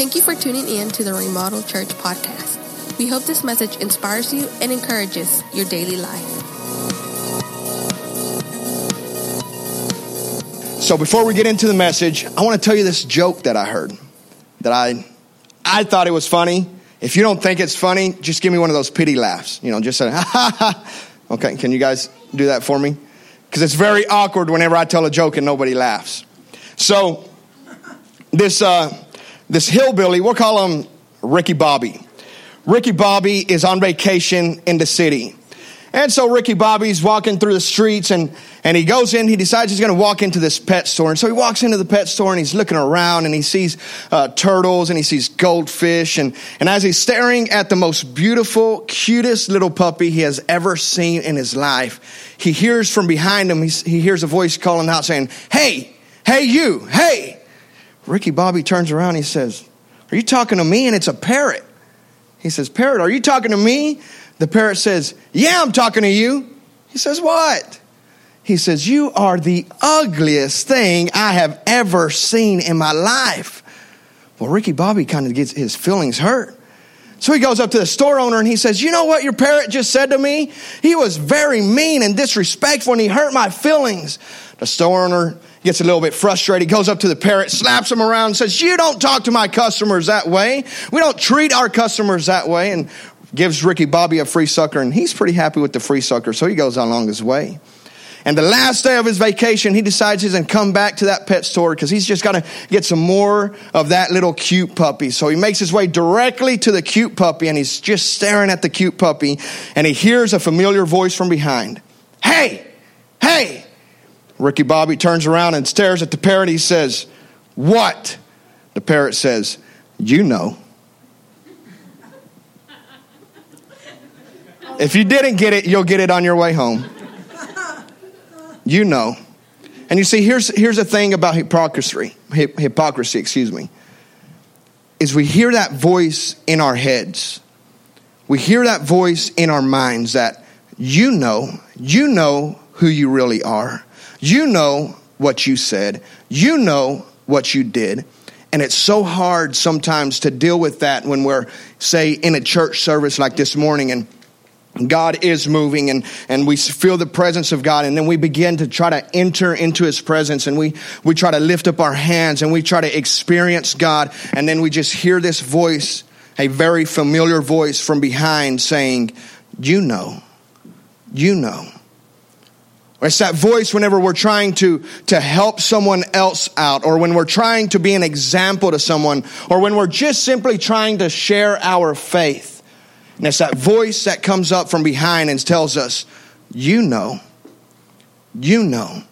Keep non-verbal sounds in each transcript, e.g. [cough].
Thank you for tuning in to the Remodel Church podcast. We hope this message inspires you and encourages your daily life. So before we get into the message, I want to tell you this joke that I heard that I I thought it was funny. If you don't think it's funny, just give me one of those pity laughs. You know, just say ha ha ha. Okay, can you guys do that for me? Because it's very awkward whenever I tell a joke and nobody laughs. So this uh, this hillbilly, we'll call him Ricky Bobby. Ricky Bobby is on vacation in the city. And so Ricky Bobby's walking through the streets and, and he goes in, he decides he's going to walk into this pet store. And so he walks into the pet store and he's looking around and he sees uh, turtles and he sees goldfish. And, and as he's staring at the most beautiful, cutest little puppy he has ever seen in his life, he hears from behind him, he hears a voice calling out saying, Hey, hey, you, hey. Ricky Bobby turns around he says, Are you talking to me? And it's a parrot. He says, Parrot, are you talking to me? The parrot says, Yeah, I'm talking to you. He says, What? He says, You are the ugliest thing I have ever seen in my life. Well, Ricky Bobby kind of gets his feelings hurt. So he goes up to the store owner and he says, You know what your parrot just said to me? He was very mean and disrespectful and he hurt my feelings. The store owner gets a little bit frustrated, goes up to the parrot, slaps him around, says, You don't talk to my customers that way. We don't treat our customers that way. And gives Ricky Bobby a free sucker, and he's pretty happy with the free sucker, so he goes along his way. And the last day of his vacation, he decides he's going to come back to that pet store because he's just got to get some more of that little cute puppy. So he makes his way directly to the cute puppy and he's just staring at the cute puppy and he hears a familiar voice from behind. Hey, hey, Ricky Bobby turns around and stares at the parrot. He says, What? The parrot says, You know. If you didn't get it, you'll get it on your way home. You know. And you see, here's, here's the thing about hypocrisy, hypocrisy, excuse me, is we hear that voice in our heads. We hear that voice in our minds that you know, you know who you really are. You know what you said. You know what you did. And it's so hard sometimes to deal with that when we're, say, in a church service like this morning and God is moving and, and we feel the presence of God and then we begin to try to enter into his presence and we, we try to lift up our hands and we try to experience God and then we just hear this voice, a very familiar voice from behind saying, you know, you know. It's that voice whenever we're trying to, to help someone else out, or when we're trying to be an example to someone, or when we're just simply trying to share our faith. And it's that voice that comes up from behind and tells us, You know, you know.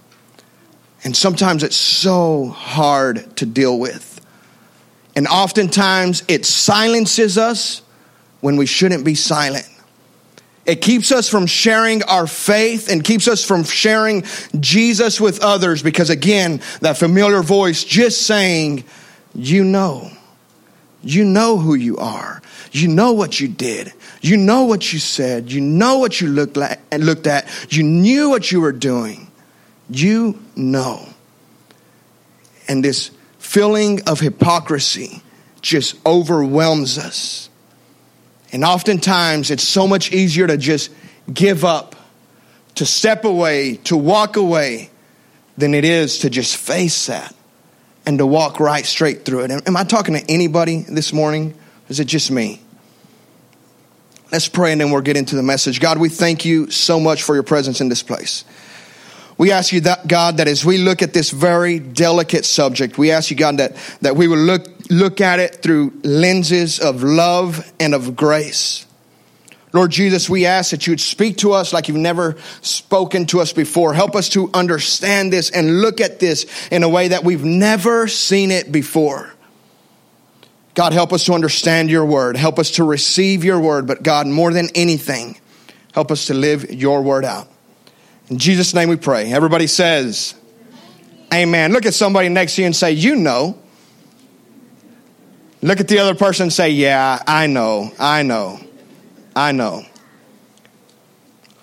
And sometimes it's so hard to deal with. And oftentimes it silences us when we shouldn't be silent. It keeps us from sharing our faith and keeps us from sharing Jesus with others because, again, that familiar voice just saying, You know, you know who you are, you know what you did, you know what you said, you know what you looked, like, looked at, you knew what you were doing. You know. And this feeling of hypocrisy just overwhelms us. And oftentimes it's so much easier to just give up, to step away, to walk away, than it is to just face that and to walk right straight through it. Am I talking to anybody this morning? Is it just me? Let's pray and then we'll get into the message. God, we thank you so much for your presence in this place. We ask you that, God, that as we look at this very delicate subject, we ask you, God, that, that we will look, look at it through lenses of love and of grace. Lord Jesus, we ask that you would speak to us like you've never spoken to us before. Help us to understand this and look at this in a way that we've never seen it before. God, help us to understand your word. Help us to receive your word. But God, more than anything, help us to live your word out. In Jesus' name we pray. Everybody says, Amen. Look at somebody next to you and say, You know. Look at the other person and say, Yeah, I know, I know, I know.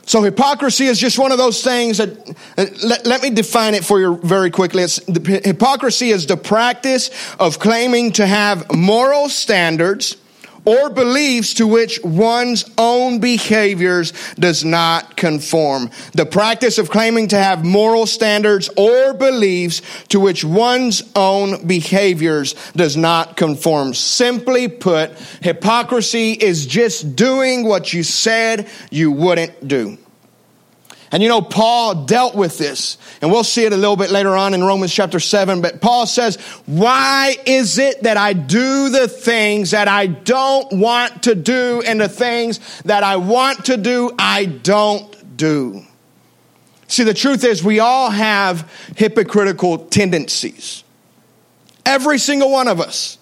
So hypocrisy is just one of those things that, uh, let, let, me define it for you very quickly. It's, the, hypocrisy is the practice of claiming to have moral standards or beliefs to which one's own behaviors does not conform. The practice of claiming to have moral standards or beliefs to which one's own behaviors does not conform. Simply put, hypocrisy is just doing what you said you wouldn't do. And you know, Paul dealt with this, and we'll see it a little bit later on in Romans chapter 7. But Paul says, Why is it that I do the things that I don't want to do, and the things that I want to do, I don't do? See, the truth is, we all have hypocritical tendencies. Every single one of us.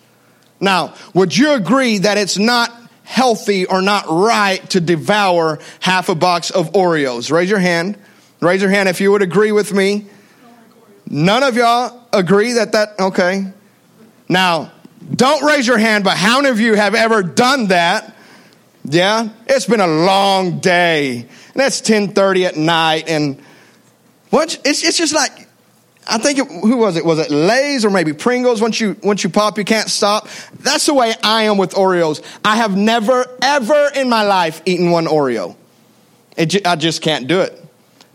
Now, would you agree that it's not healthy or not right to devour half a box of Oreos? Raise your hand. Raise your hand if you would agree with me. None of y'all agree that that, okay. Now, don't raise your hand, but how many of you have ever done that? Yeah? It's been a long day. And it's 1030 at night and what? It's, it's just like, I think it, who was it? Was it Lay's or maybe Pringles? Once you once you pop, you can't stop. That's the way I am with Oreos. I have never ever in my life eaten one Oreo. It, I just can't do it.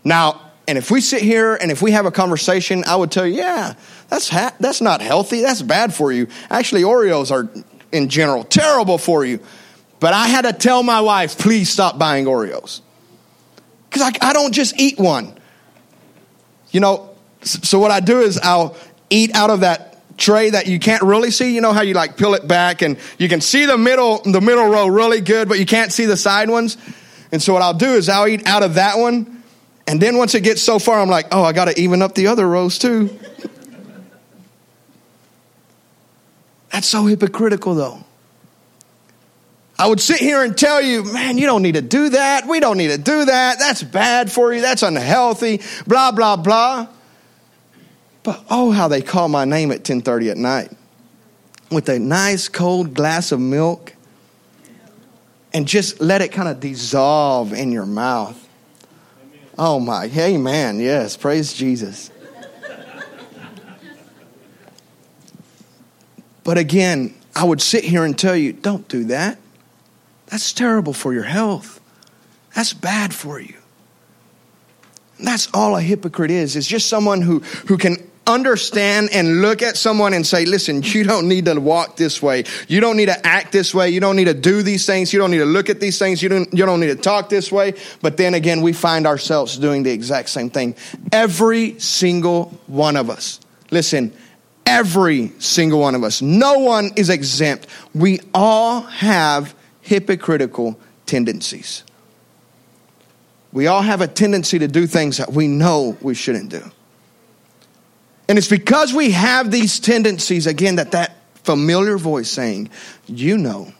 Now, and if we sit here and if we have a conversation, I would tell you, yeah, that's ha- that's not healthy. That's bad for you. Actually, Oreos are in general terrible for you. But I had to tell my wife, please stop buying Oreos because I, I don't just eat one. You know, so what I do is I'll eat out of that tray that you can't really see. You know how you like peel it back and you can see the middle, the middle row really good, but you can't see the side ones. And so what I'll do is I'll eat out of that one. And then once it gets so far, I'm like, oh, I got to even up the other rows too. That's so hypocritical though. I would sit here and tell you, man, you don't need to do that. We don't need to do that. That's bad for you. That's unhealthy. Blah, blah, blah. But oh, how they call my name at 10:30 at night with a nice cold glass of milk and just let it kind of dissolve in your mouth. Oh my, hey man, Yes, praise Jesus. but again, I would sit here and tell you, don't do that. That's terrible for your health. That's bad for you. That's all a hypocrite is. It's just someone who, who can understand and look at someone and say, listen, you don't need to walk this way. You don't need to act this way. You don't need to do these things. You don't need to look at these things. You don't, you don't need to talk this way. But then again, we find ourselves doing the exact same thing. Every single one of us. Listen, every single one of us. No one is exempt. We all have hypocritical tendencies. We all have a tendency to do things that we know we shouldn't do. And it's because we have these tendencies, again, that that familiar voice saying, you know,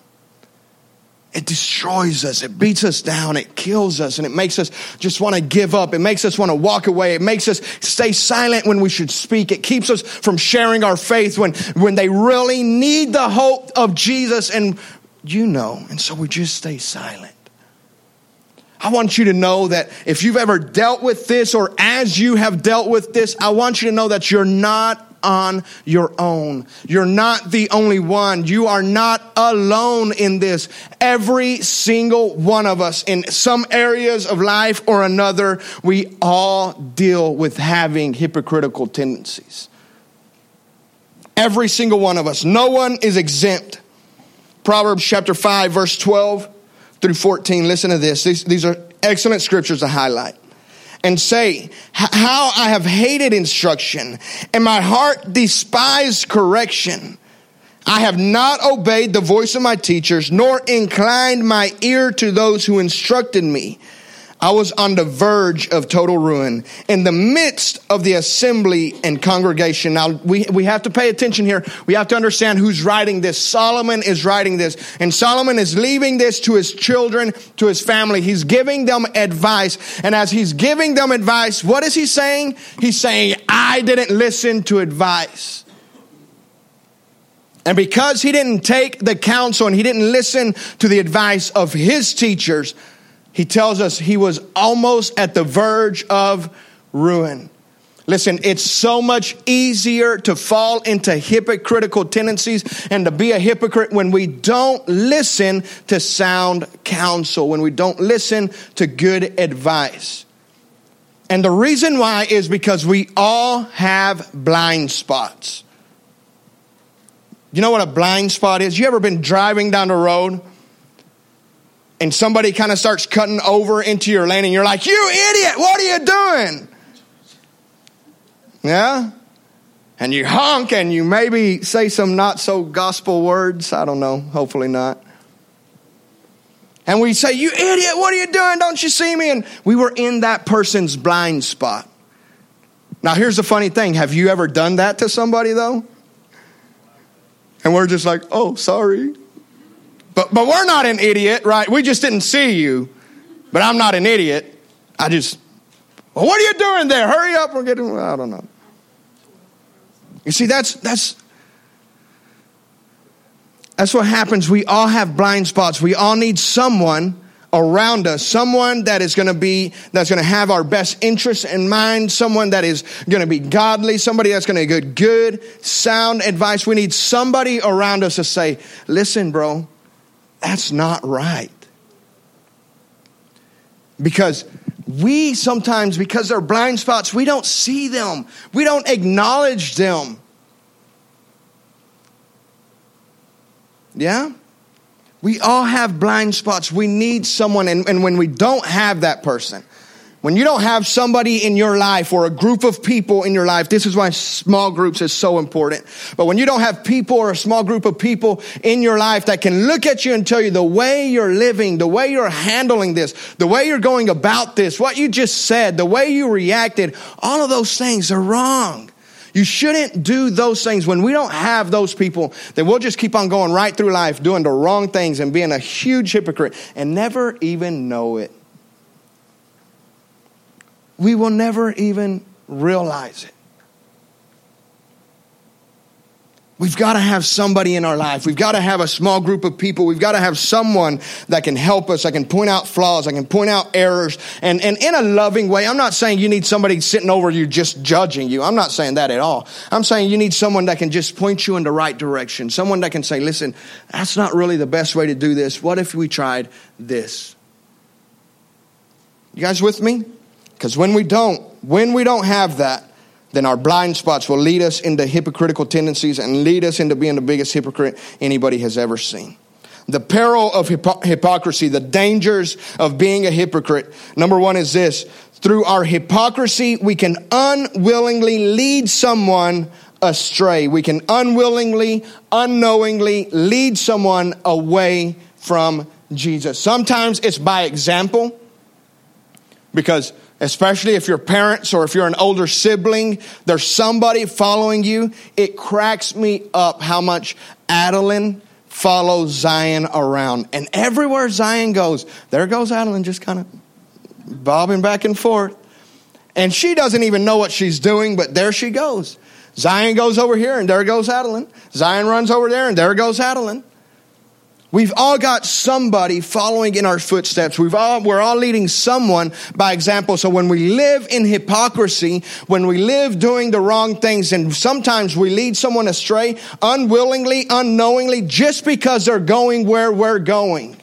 it destroys us. It beats us down. It kills us. And it makes us just want to give up. It makes us want to walk away. It makes us stay silent when we should speak. It keeps us from sharing our faith when, when they really need the hope of Jesus. And you know. And so we just stay silent. I want you to know that if you've ever dealt with this or as you have dealt with this, I want you to know that you're not on your own. You're not the only one. You are not alone in this. Every single one of us in some areas of life or another, we all deal with having hypocritical tendencies. Every single one of us. No one is exempt. Proverbs chapter 5 verse 12 through 14. Listen to this. These, these are excellent scriptures to highlight. And say, How I have hated instruction, and my heart despised correction. I have not obeyed the voice of my teachers, nor inclined my ear to those who instructed me. I was on the verge of total ruin in the midst of the assembly and congregation. Now, we, we have to pay attention here. We have to understand who's writing this. Solomon is writing this, and Solomon is leaving this to his children, to his family. He's giving them advice. And as he's giving them advice, what is he saying? He's saying, I didn't listen to advice. And because he didn't take the counsel and he didn't listen to the advice of his teachers, he tells us he was almost at the verge of ruin. Listen, it's so much easier to fall into hypocritical tendencies and to be a hypocrite when we don't listen to sound counsel, when we don't listen to good advice. And the reason why is because we all have blind spots. You know what a blind spot is? You ever been driving down the road and somebody kind of starts cutting over into your lane and you're like, you idiot, what are you doing? Yeah? And you honk and you maybe say some not so gospel words. I don't know, hopefully not. And we say, You idiot, what are you doing? Don't you see me? And we were in that person's blind spot. Now, here's the funny thing have you ever done that to somebody, though? And we're just like, Oh, sorry. But, but we're not an idiot, right? We just didn't see you. But I'm not an idiot. I just, well, what are you doing there? Hurry up. We're getting, I don't know. You see, that's, that's, that's what happens. We all have blind spots. We all need someone around us, someone that is going to be, that's going to have our best interests in mind, someone that is going to be godly, somebody that's going to give good, sound advice. We need somebody around us to say, listen, bro, that's not right. Because we sometimes, because they're blind spots, we don't see them, we don't acknowledge them. Yeah? We all have blind spots. We need someone, and, and when we don't have that person, when you don't have somebody in your life or a group of people in your life, this is why small groups is so important. But when you don't have people or a small group of people in your life that can look at you and tell you the way you're living, the way you're handling this, the way you're going about this, what you just said, the way you reacted, all of those things are wrong. You shouldn't do those things. When we don't have those people, then we'll just keep on going right through life doing the wrong things and being a huge hypocrite and never even know it we will never even realize it. We've got to have somebody in our life. We've got to have a small group of people. We've got to have someone that can help us, that can point out flaws, that can point out errors, and, and in a loving way. I'm not saying you need somebody sitting over you just judging you. I'm not saying that at all. I'm saying you need someone that can just point you in the right direction. Someone that can say, listen, that's not really the best way to do this. What if we tried this? You guys with me? Because when we don't, when we don't have that, then our blind spots will lead us into hypocritical tendencies and lead us into being the biggest hypocrite anybody has ever seen. The peril of hypo- hypocrisy, the dangers of being a hypocrite. Number one is this through our hypocrisy, we can unwillingly lead someone astray. We can unwillingly, unknowingly lead someone away from Jesus. Sometimes it's by example because especially if you're parents or if you're an older sibling, there's somebody following you. It cracks me up how much Adeline follows Zion around. And everywhere Zion goes, there goes Adeline just kind of bobbing back and forth. And she doesn't even know what she's doing, but there she goes. Zion goes over here and there goes Adeline. Zion runs over there and there goes Adeline. We've all got somebody following in our footsteps. We've all, we're all leading someone by example. So when we live in hypocrisy, when we live doing the wrong things, and sometimes we lead someone astray unwillingly, unknowingly, just because they're going where we're going.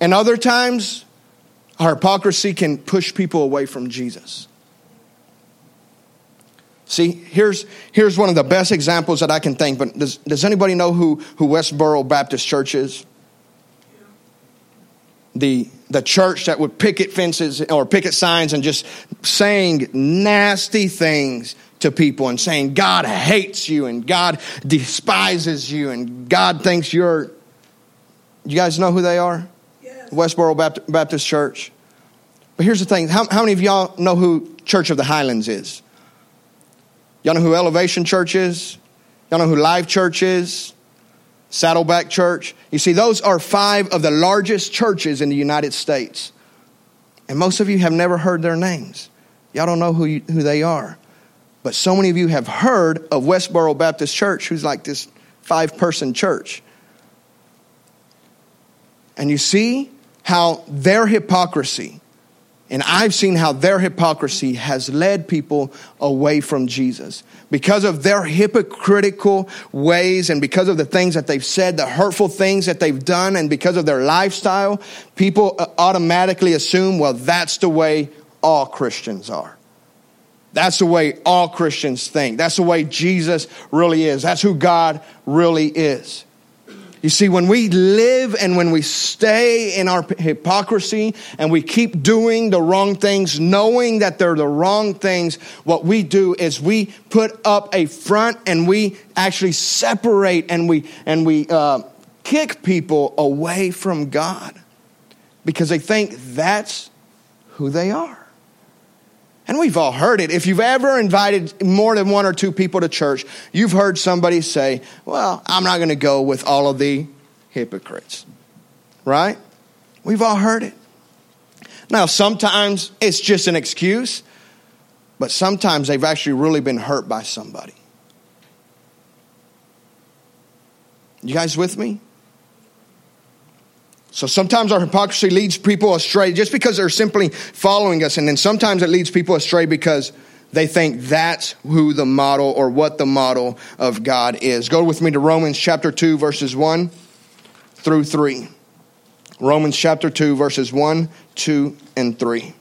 And other times, our hypocrisy can push people away from Jesus. See, here's, here's one of the best examples that I can think, but does, does anybody know who, who Westboro Baptist Church is? The, the church that would picket fences or picket signs and just saying nasty things to people and saying God hates you and God despises you and God thinks you're. You guys know who they are? Yes. Westboro Baptist, Baptist Church. But here's the thing how, how many of y'all know who Church of the Highlands is? Y'all know who Elevation Church is? Y'all know who Life Church is? Saddleback Church. You see, those are five of the largest churches in the United States. And most of you have never heard their names. Y'all don't know who, you, who they are. But so many of you have heard of Westboro Baptist Church, who's like this five person church. And you see, how their hypocrisy, and I've seen how their hypocrisy has led people away from Jesus. Because of their hypocritical ways and because of the things that they've said, the hurtful things that they've done, and because of their lifestyle, people uh, automatically assume, well, that's the way all Christians are. That's the way all Christians think. That's the way Jesus really is. That's who God really is. You see, when we live and when we stay in our hypocrisy and we keep doing the wrong things, knowing that they're the wrong things, what we do is we put up a front and we actually separate and we and we uh, kick people away from God because they think that's who they are. And we've all heard it. If you've ever invited more than one or two people to church, you've heard somebody say, Well, I'm not going to go with all of the hypocrites. Right? We've all heard it. Now, sometimes it's just an excuse, but sometimes they've actually really been hurt by somebody. You guys with me? So sometimes our hypocrisy leads people astray just because they're simply following us. And then sometimes it leads people astray because they think that's who the model or what the model of God is. Go with me to Romans chapter 2, verses 1 through 3. Romans chapter 2, verses 1, 2, and 3.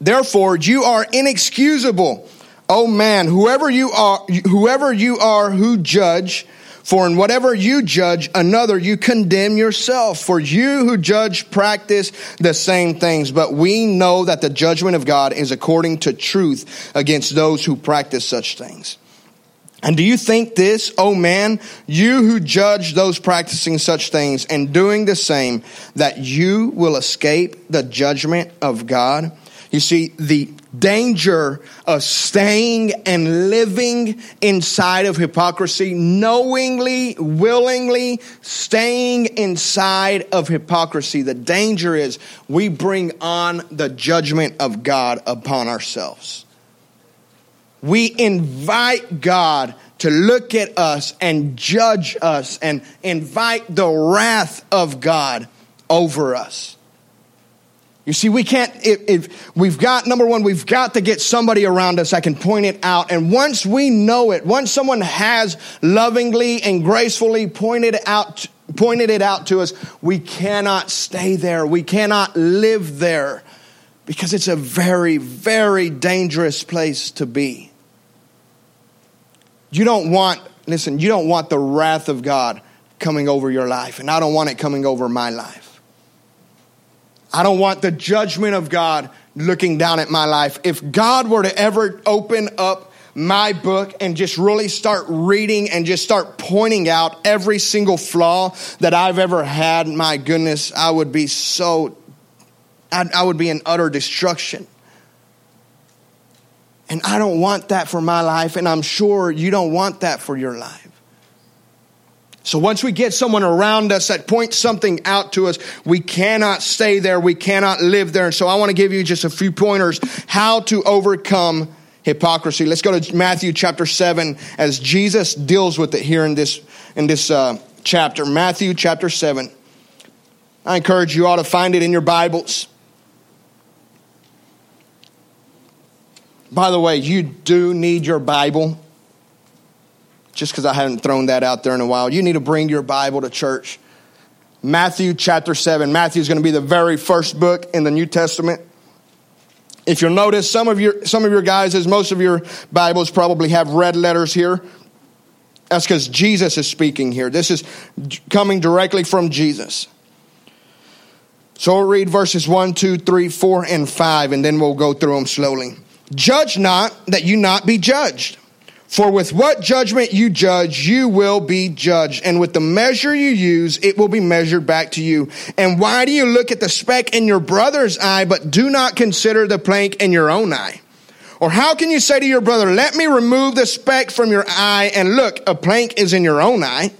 Therefore, you are inexcusable Oh man, whoever you are, whoever you are who judge, for in whatever you judge another, you condemn yourself. For you who judge practice the same things. But we know that the judgment of God is according to truth against those who practice such things. And do you think this, oh man, you who judge those practicing such things and doing the same, that you will escape the judgment of God? You see, the danger of staying and living inside of hypocrisy, knowingly, willingly staying inside of hypocrisy. The danger is we bring on the judgment of God upon ourselves. We invite God to look at us and judge us and invite the wrath of God over us. You see, we can't, if, if, we've got, number one, we've got to get somebody around us that can point it out. And once we know it, once someone has lovingly and gracefully pointed out, pointed it out to us, we cannot stay there. We cannot live there because it's a very, very dangerous place to be. You don't want, listen, you don't want the wrath of God coming over your life, and I don't want it coming over my life. I don't want the judgment of God looking down at my life. If God were to ever open up my book and just really start reading and just start pointing out every single flaw that I've ever had, my goodness, I would be so, I, I would be in utter destruction. And I don't want that for my life, and I'm sure you don't want that for your life. So once we get someone around us that points something out to us, we cannot stay there. We cannot live there. And so I want to give you just a few pointers how to overcome hypocrisy. Let's go to Matthew chapter 7 as Jesus deals with it here in this, in this uh, chapter. Matthew chapter 7. I encourage you all to find it in your Bibles. By the way, you do need your Bible just because I haven't thrown that out there in a while. You need to bring your Bible to church. Matthew chapter 7. Matthew is going to be the very first book in the New Testament. If you'll notice, some of your, some of your guys, as most of your Bibles probably have red letters here. That's because Jesus is speaking here. This is coming directly from Jesus. So we'll read verses 1, 2, 3, 4, and 5, and then we'll go through them slowly. Judge not that you not be judged. For with what judgment you judge, you will be judged. And with the measure you use, it will be measured back to you. And why do you look at the speck in your brother's eye, but do not consider the plank in your own eye? Or how can you say to your brother, let me remove the speck from your eye, and look, a plank is in your own eye?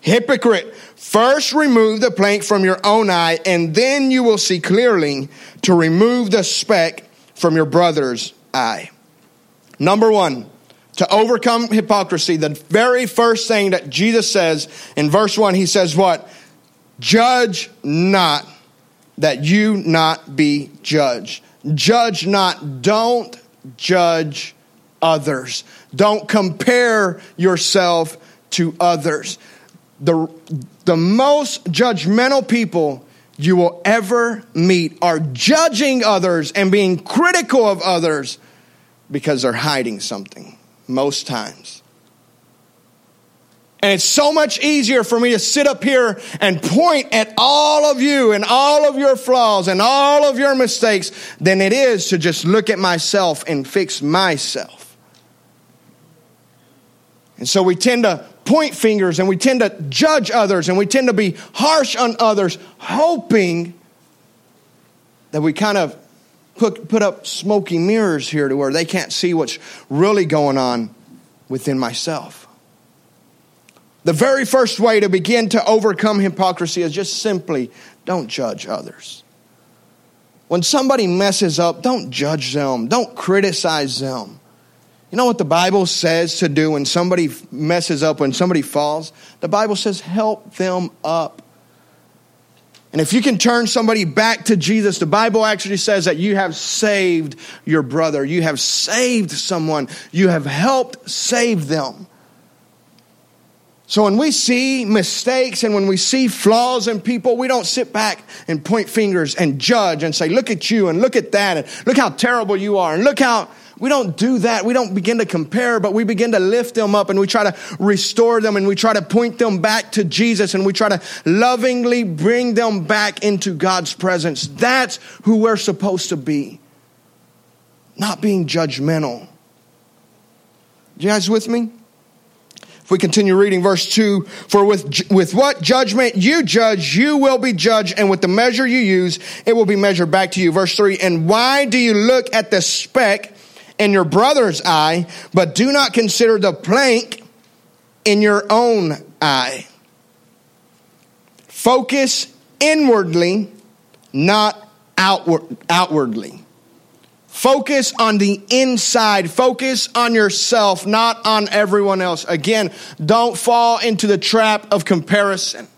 Hypocrite, first remove the plank from your own eye, and then you will see clearly to remove the speck from your brother's eye. Number one, to overcome hypocrisy, the very first thing that Jesus says in verse 1, he says, What? Judge not that you not be judged. Judge not. Don't judge others. Don't compare yourself to others. The, the most judgmental people you will ever meet are judging others and being critical of others because they're hiding something most times. And it's so much easier for me to sit up here and point at all of you and all of your flaws and all of your mistakes than it is to just look at myself and fix myself. And so we tend to point fingers and we tend to judge others and we tend to be harsh on others, hoping that we kind of put, put up smoky mirrors here to where they can't see what's really going on within myself. The very first way to begin to overcome hypocrisy is just simply don't judge others. When somebody messes up, don't judge them, don't criticize them. You know what the Bible says to do when somebody messes up, when somebody falls? The Bible says, help them up. And if you can turn somebody back to Jesus, the Bible actually says that you have saved your brother. You have saved someone. You have helped save them. So when we see mistakes and when we see flaws in people, we don't sit back and point fingers and judge and say, look at you and look at that and look how terrible you are and look how we don't do that. We don't begin to compare, but we begin to lift them up and we try to restore them and we try to point them back to Jesus and we try to lovingly bring them back into God's presence. That's who we're supposed to be. Not being judgmental. You guys with me? If we continue reading verse 2, for with, with what judgment you judge, you will be judged, and with the measure you use, it will be measured back to you. Verse 3, and why do you look at the speck in your brother's eye, but do not consider the plank in your own eye? Focus inwardly, not outward, outwardly. Focus on the inside. Focus on yourself, not on everyone else. Again, don't fall into the trap of comparison.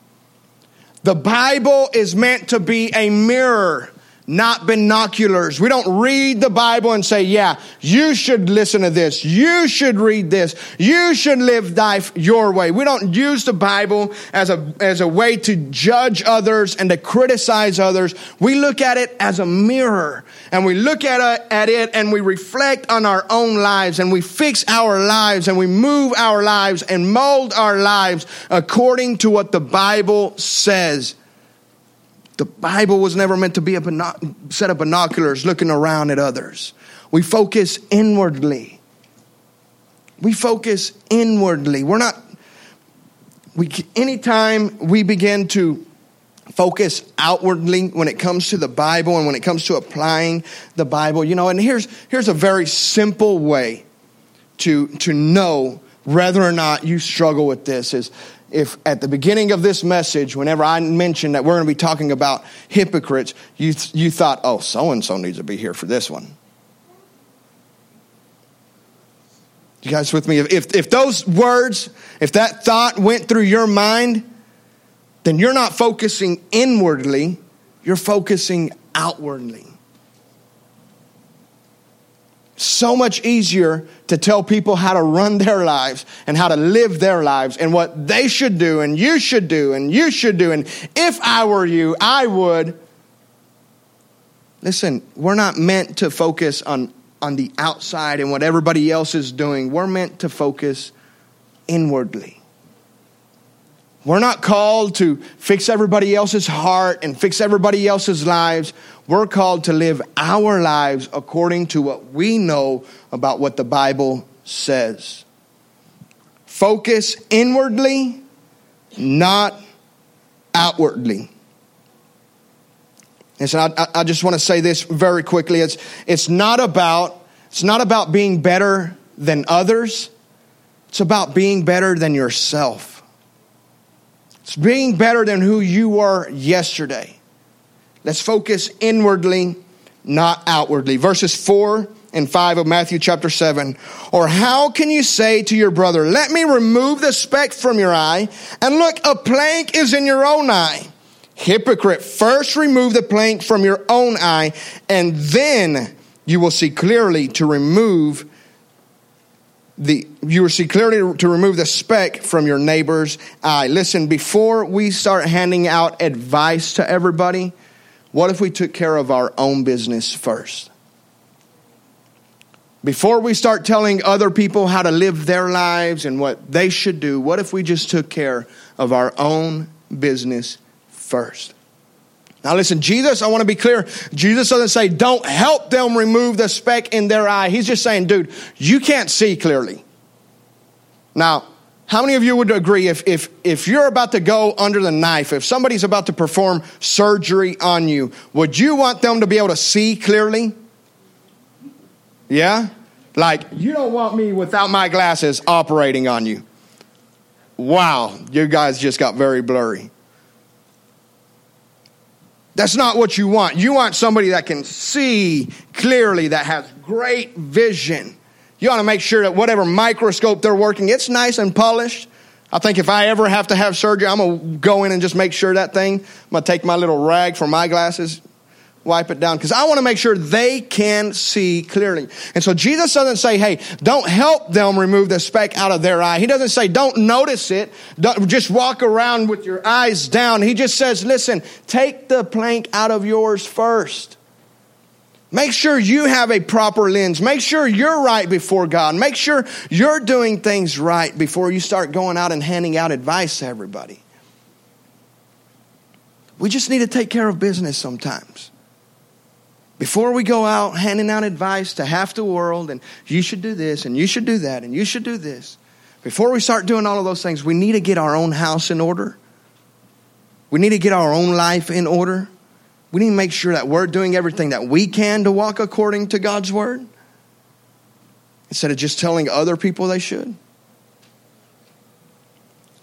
The Bible is meant to be a mirror not binoculars. We don't read the Bible and say, yeah, you should listen to this. You should read this. You should live life your way. We don't use the Bible as a, as a way to judge others and to criticize others. We look at it as a mirror and we look at it, at it and we reflect on our own lives and we fix our lives and we move our lives and mold our lives according to what the Bible says. The Bible was never meant to be a set of binoculars looking around at others. We focus inwardly. We focus inwardly. We're not, we, anytime we begin to focus outwardly when it comes to the Bible and when it comes to applying the Bible, you know, and here's, here's a very simple way to, to know whether or not you struggle with this is if at the beginning of this message, whenever I mentioned that we're going to be talking about hypocrites, you, you thought, oh, so and so needs to be here for this one. You guys with me? If, if those words, if that thought went through your mind, then you're not focusing inwardly, you're focusing outwardly so much easier to tell people how to run their lives and how to live their lives and what they should do and you should do and you should do. And if I were you, I would. Listen, we're not meant to focus on, on the outside and what everybody else is doing. We're meant to focus inwardly. We're not called to fix everybody else's heart and fix everybody else's lives. We're called to live our lives according to what we know about what the Bible says. Focus inwardly, not outwardly. And so I, I just want to say this very quickly. It's, it's not about, it's not about being better than others. It's about being better than yourself. It's being better than who you were yesterday. Let's focus inwardly, not outwardly. Verses 4 and 5 of Matthew chapter 7. Or how can you say to your brother, let me remove the speck from your eye, and look, a plank is in your own eye? Hypocrite, first remove the plank from your own eye, and then you will see clearly to remove the you will see clearly to remove the speck from your neighbor's eye. Listen, before we start handing out advice to everybody, what if we took care of our own business first? Before we start telling other people how to live their lives and what they should do, what if we just took care of our own business first? Now, listen, Jesus, I want to be clear. Jesus doesn't say, don't help them remove the speck in their eye. He's just saying, dude, you can't see clearly. Now, how many of you would agree if, if, if you're about to go under the knife, if somebody's about to perform surgery on you, would you want them to be able to see clearly? Yeah? Like, you don't want me without my glasses operating on you. Wow, you guys just got very blurry. That's not what you want. You want somebody that can see clearly, that has great vision. You want to make sure that whatever microscope they're working, it's nice and polished. I think if I ever have to have surgery, I'm going to go in and just make sure that thing, I'm going to take my little rag for my glasses, wipe it down, because I want to make sure they can see clearly. And so Jesus doesn't say, hey, don't help them remove the speck out of their eye. He doesn't say, don't notice it. Don't, just walk around with your eyes down. He just says, listen, take the plank out of yours first. Make sure you have a proper lens. Make sure you're right before God. Make sure you're doing things right before you start going out and handing out advice to everybody. We just need to take care of business sometimes. Before we go out handing out advice to half the world, and you should do this, and you should do that, and you should do this, before we start doing all of those things, we need to get our own house in order. We need to get our own life in order. We need to make sure that we're doing everything that we can to walk according to God's word instead of just telling other people they should.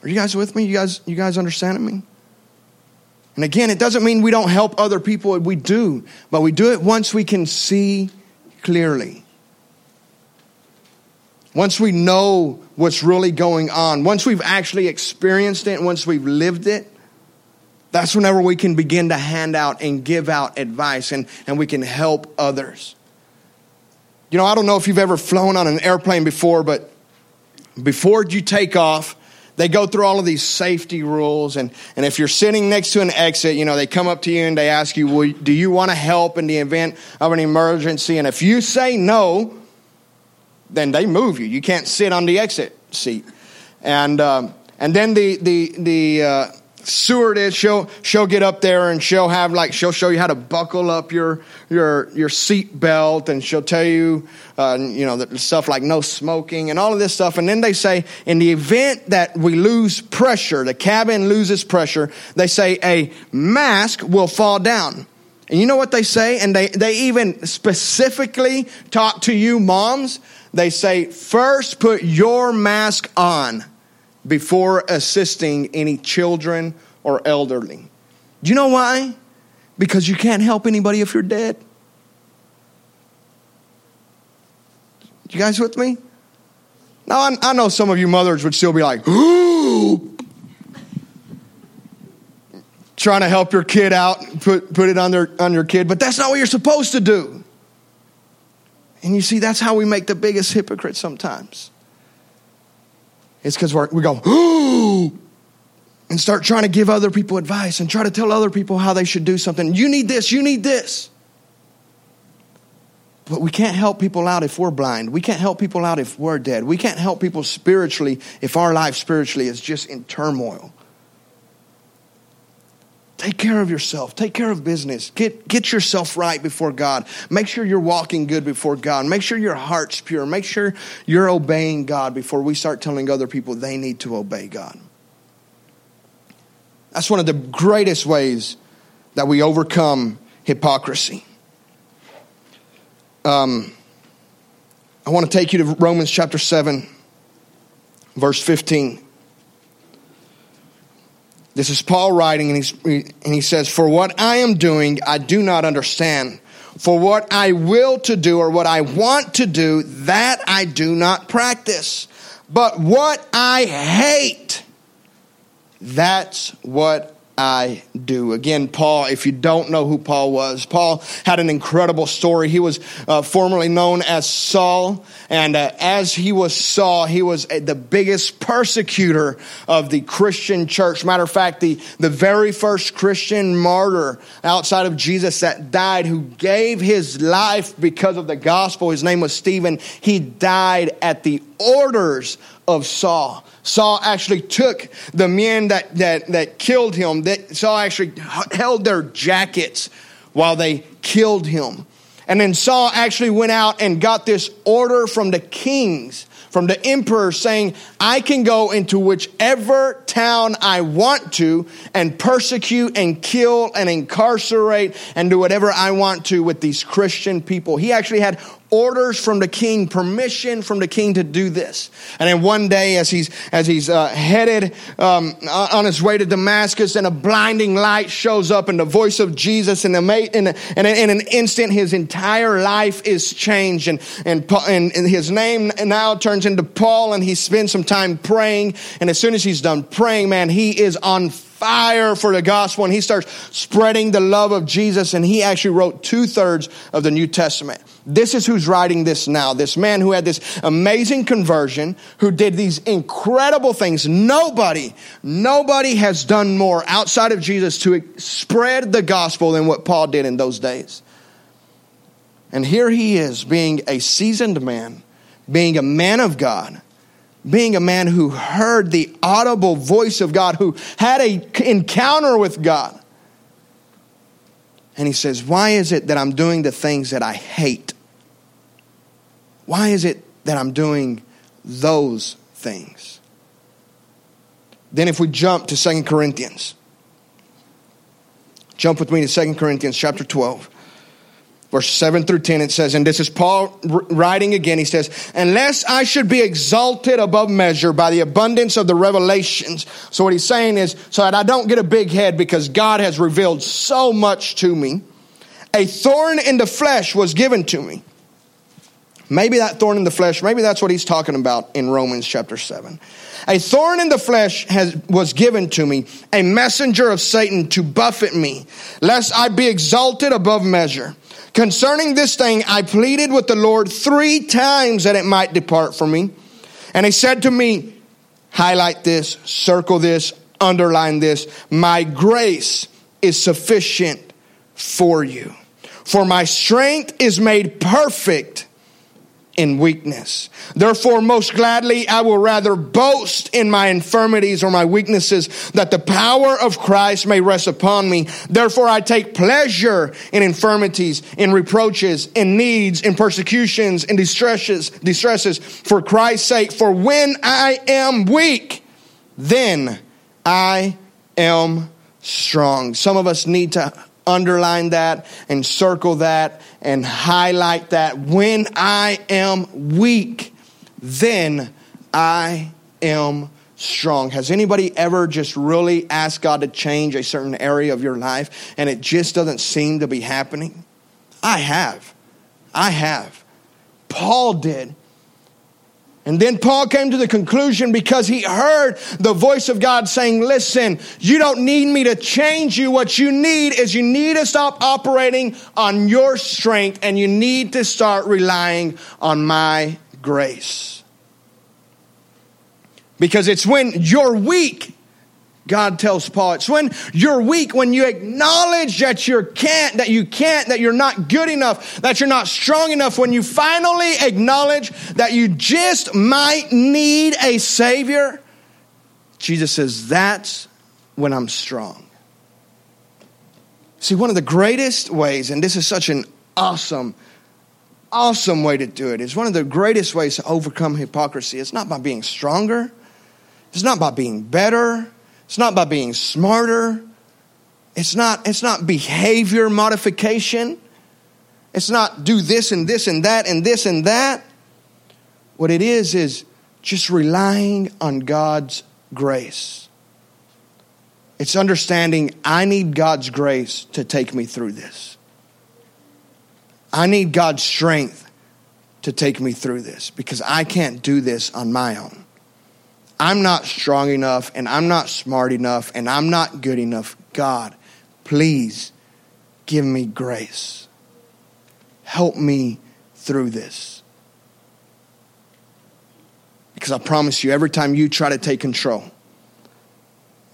Are you guys with me? You guys, you guys understanding me? And again, it doesn't mean we don't help other people. We do, but we do it once we can see clearly. Once we know what's really going on, once we've actually experienced it, once we've lived it, that's whenever we can begin to hand out and give out advice and, and we can help others. You know, I don't know if you've ever flown on an airplane before, but before you take off, they go through all of these safety rules. And, and if you're sitting next to an exit, you know, they come up to you and they ask you, well, do you want to help in the event of an emergency? And if you say no, then they move you. You can't sit on the exit seat. And, um, and then the, the, the, uh, stewardess, she'll she'll get up there and she'll have like she'll show you how to buckle up your your your seat belt and she'll tell you uh, you know stuff like no smoking and all of this stuff. And then they say in the event that we lose pressure, the cabin loses pressure, they say a mask will fall down. And you know what they say? And they, they even specifically talk to you moms. They say, first put your mask on before assisting any children or elderly. Do you know why? Because you can't help anybody if you're dead. You guys with me? Now, I, I know some of you mothers would still be like, ooh, [gasps] trying to help your kid out, put, put it on, their, on your kid, but that's not what you're supposed to do. And you see, that's how we make the biggest hypocrites sometimes. It's because we go, ooh, [gasps] and start trying to give other people advice and try to tell other people how they should do something. You need this, you need this. But we can't help people out if we're blind. We can't help people out if we're dead. We can't help people spiritually if our life spiritually is just in turmoil. Take care of yourself. Take care of business. Get, get yourself right before God. Make sure you're walking good before God. Make sure your heart's pure. Make sure you're obeying God before we start telling other people they need to obey God. That's one of the greatest ways that we overcome hypocrisy. Um, I want to take you to Romans chapter 7, verse 15. This is Paul writing, and, he's, and he says, For what I am doing, I do not understand. For what I will to do or what I want to do, that I do not practice. But what I hate, that's what I do. Again, Paul, if you don't know who Paul was, Paul had an incredible story. He was uh, formerly known as Saul, and uh, as he was Saul, he was the biggest persecutor of the Christian church. Matter of fact, the, the very first Christian martyr outside of Jesus that died, who gave his life because of the gospel, his name was Stephen. He died at the orders of Saul. Saul actually took the men that, that, that killed him, that Saul actually held their jackets while they killed him. And then Saul actually went out and got this order from the kings, from the emperor, saying, I can go into whichever town I want to and persecute and kill and incarcerate and do whatever I want to with these Christian people. He actually had orders from the king, permission from the king to do this. And then one day, as he's as he's uh, headed um, on his way to Damascus, and a blinding light shows up, and the voice of Jesus, and in, in, in, in an instant, his entire life is changed, and, and and his name now turns into Paul, and he spends some time praying. And as soon as he's done praying, man, he is on fire for the gospel and he starts spreading the love of Jesus and he actually wrote two thirds of the New Testament. This is who's writing this now. This man who had this amazing conversion, who did these incredible things. Nobody, nobody has done more outside of Jesus to spread the gospel than what Paul did in those days. And here he is being a seasoned man, being a man of God being a man who heard the audible voice of God, who had an encounter with God. And he says, Why is it that I'm doing the things that I hate? Why is it that I'm doing those things? Then, if we jump to Second Corinthians, jump with me to Second Corinthians chapter 12 verse 7 through 10 it says and this is paul writing again. He says unless i should be exalted above measure by the abundance of the revelations so what he's saying is so that i don't get a big head because god has revealed so much to me. A thorn in the flesh was given to me maybe that thorn in the flesh maybe that's what he's talking about in romans chapter 7 a thorn in the flesh has, was given to me a messenger of satan to buffet me lest i be exalted above measure Concerning this thing, I pleaded with the Lord three times that it might depart from me. And he said to me, highlight this, circle this, underline this. My grace is sufficient for you. For my strength is made perfect in weakness. Therefore, most gladly, I will rather boast in my infirmities or my weaknesses that the power of Christ may rest upon me. Therefore, I take pleasure in infirmities, in reproaches, in needs, in persecutions, in distresses, distresses for Christ's sake. For when I am weak, then I am strong. Some of us need to underline that and circle that and highlight that. When I am weak, then I am strong. Has anybody ever just really asked God to change a certain area of your life and it just doesn't seem to be happening? I have. I have. Paul did. And then Paul came to the conclusion because he heard the voice of God saying, Listen, you don't need me to change you. What you need is you need to stop operating on your strength and you need to start relying on my grace. Because it's when you're weak God tells Paul, it's when you're weak, when you acknowledge that you can't, that you can't, that you're not good enough, that you're not strong enough, when you finally acknowledge that you just might need a Savior, Jesus says, that's when I'm strong. See, one of the greatest ways, and this is such an awesome, awesome way to do it, is one of the greatest ways to overcome hypocrisy. It's not by being stronger, it's not by being better. It's not by being smarter. It's not, it's not behavior modification. It's not do this and this and that and this and that. What it is is just relying on God's grace. It's understanding I need God's grace to take me through this. I need God's strength to take me through this because I can't do this on my own. I'm not strong enough and I'm not smart enough and I'm not good enough. God, please give me grace. Help me through this. Because I promise you, every time you try to take control,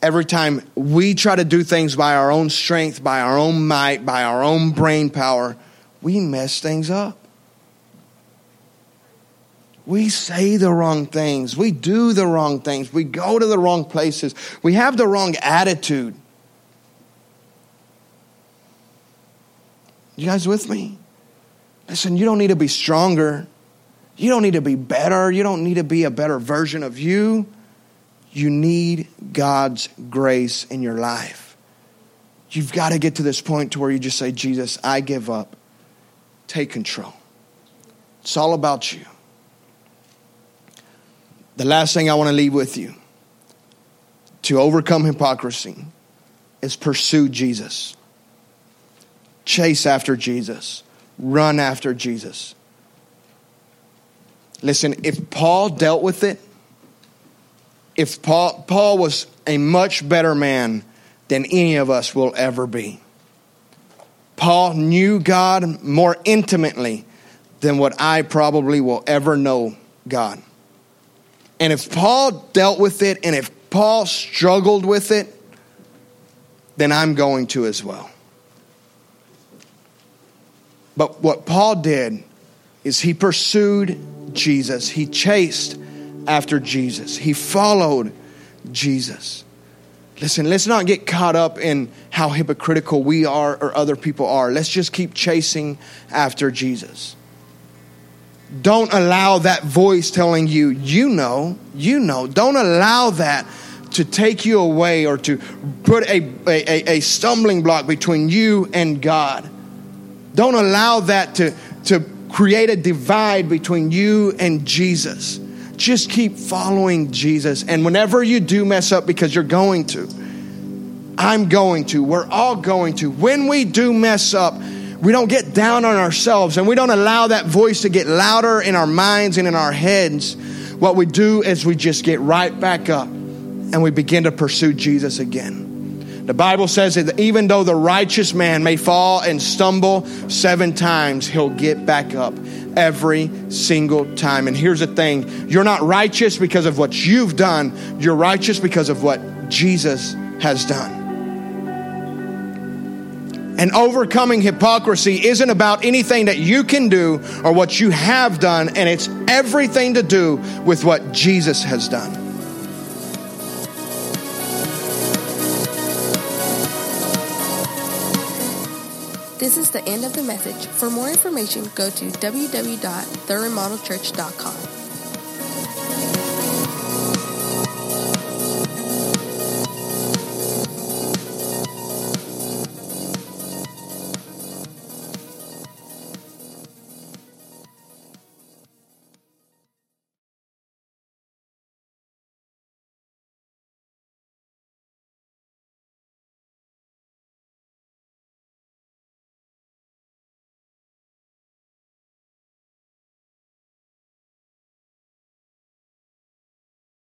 every time we try to do things by our own strength, by our own might, by our own brain power, we mess things up. We say the wrong things. We do the wrong things. We go to the wrong places. We have the wrong attitude. You guys with me? Listen, you don't need to be stronger. You don't need to be better. You don't need to be a better version of you. You need God's grace in your life. You've got to get to this point to where you just say, Jesus, I give up. Take control. It's all about you. The last thing I want to leave with you to overcome hypocrisy is pursue Jesus. Chase after Jesus. Run after Jesus. Listen, if Paul dealt with it, if Paul, Paul was a much better man than any of us will ever be. Paul knew God more intimately than what I probably will ever know God. And if Paul dealt with it and if Paul struggled with it, then I'm going to as well. But what Paul did is he pursued Jesus, he chased after Jesus, he followed Jesus. Listen, let's not get caught up in how hypocritical we are or other people are. Let's just keep chasing after Jesus. Don't allow that voice telling you, you know, you know. Don't allow that to take you away or to put a, a, a stumbling block between you and God. Don't allow that to, to create a divide between you and Jesus. Just keep following Jesus. And whenever you do mess up, because you're going to, I'm going to, we're all going to, when we do mess up, we don't get down on ourselves and we don't allow that voice to get louder in our minds and in our heads. What we do is we just get right back up and we begin to pursue Jesus again. The Bible says that even though the righteous man may fall and stumble seven times, he'll get back up every single time. And here's the thing you're not righteous because of what you've done, you're righteous because of what Jesus has done. And overcoming hypocrisy isn't about anything that you can do or what you have done, and it's everything to do with what Jesus has done. This is the end of the message. For more information, go to www.theremodelchurch.com.